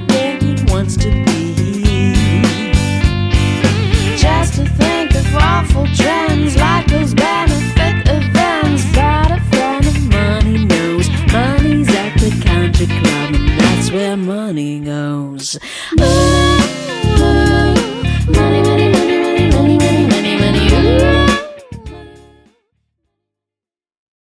my Becky wants to be. Just to think of awful trends like those benefit events. Got a friend of money knows money's at the country club, and that's where money goes.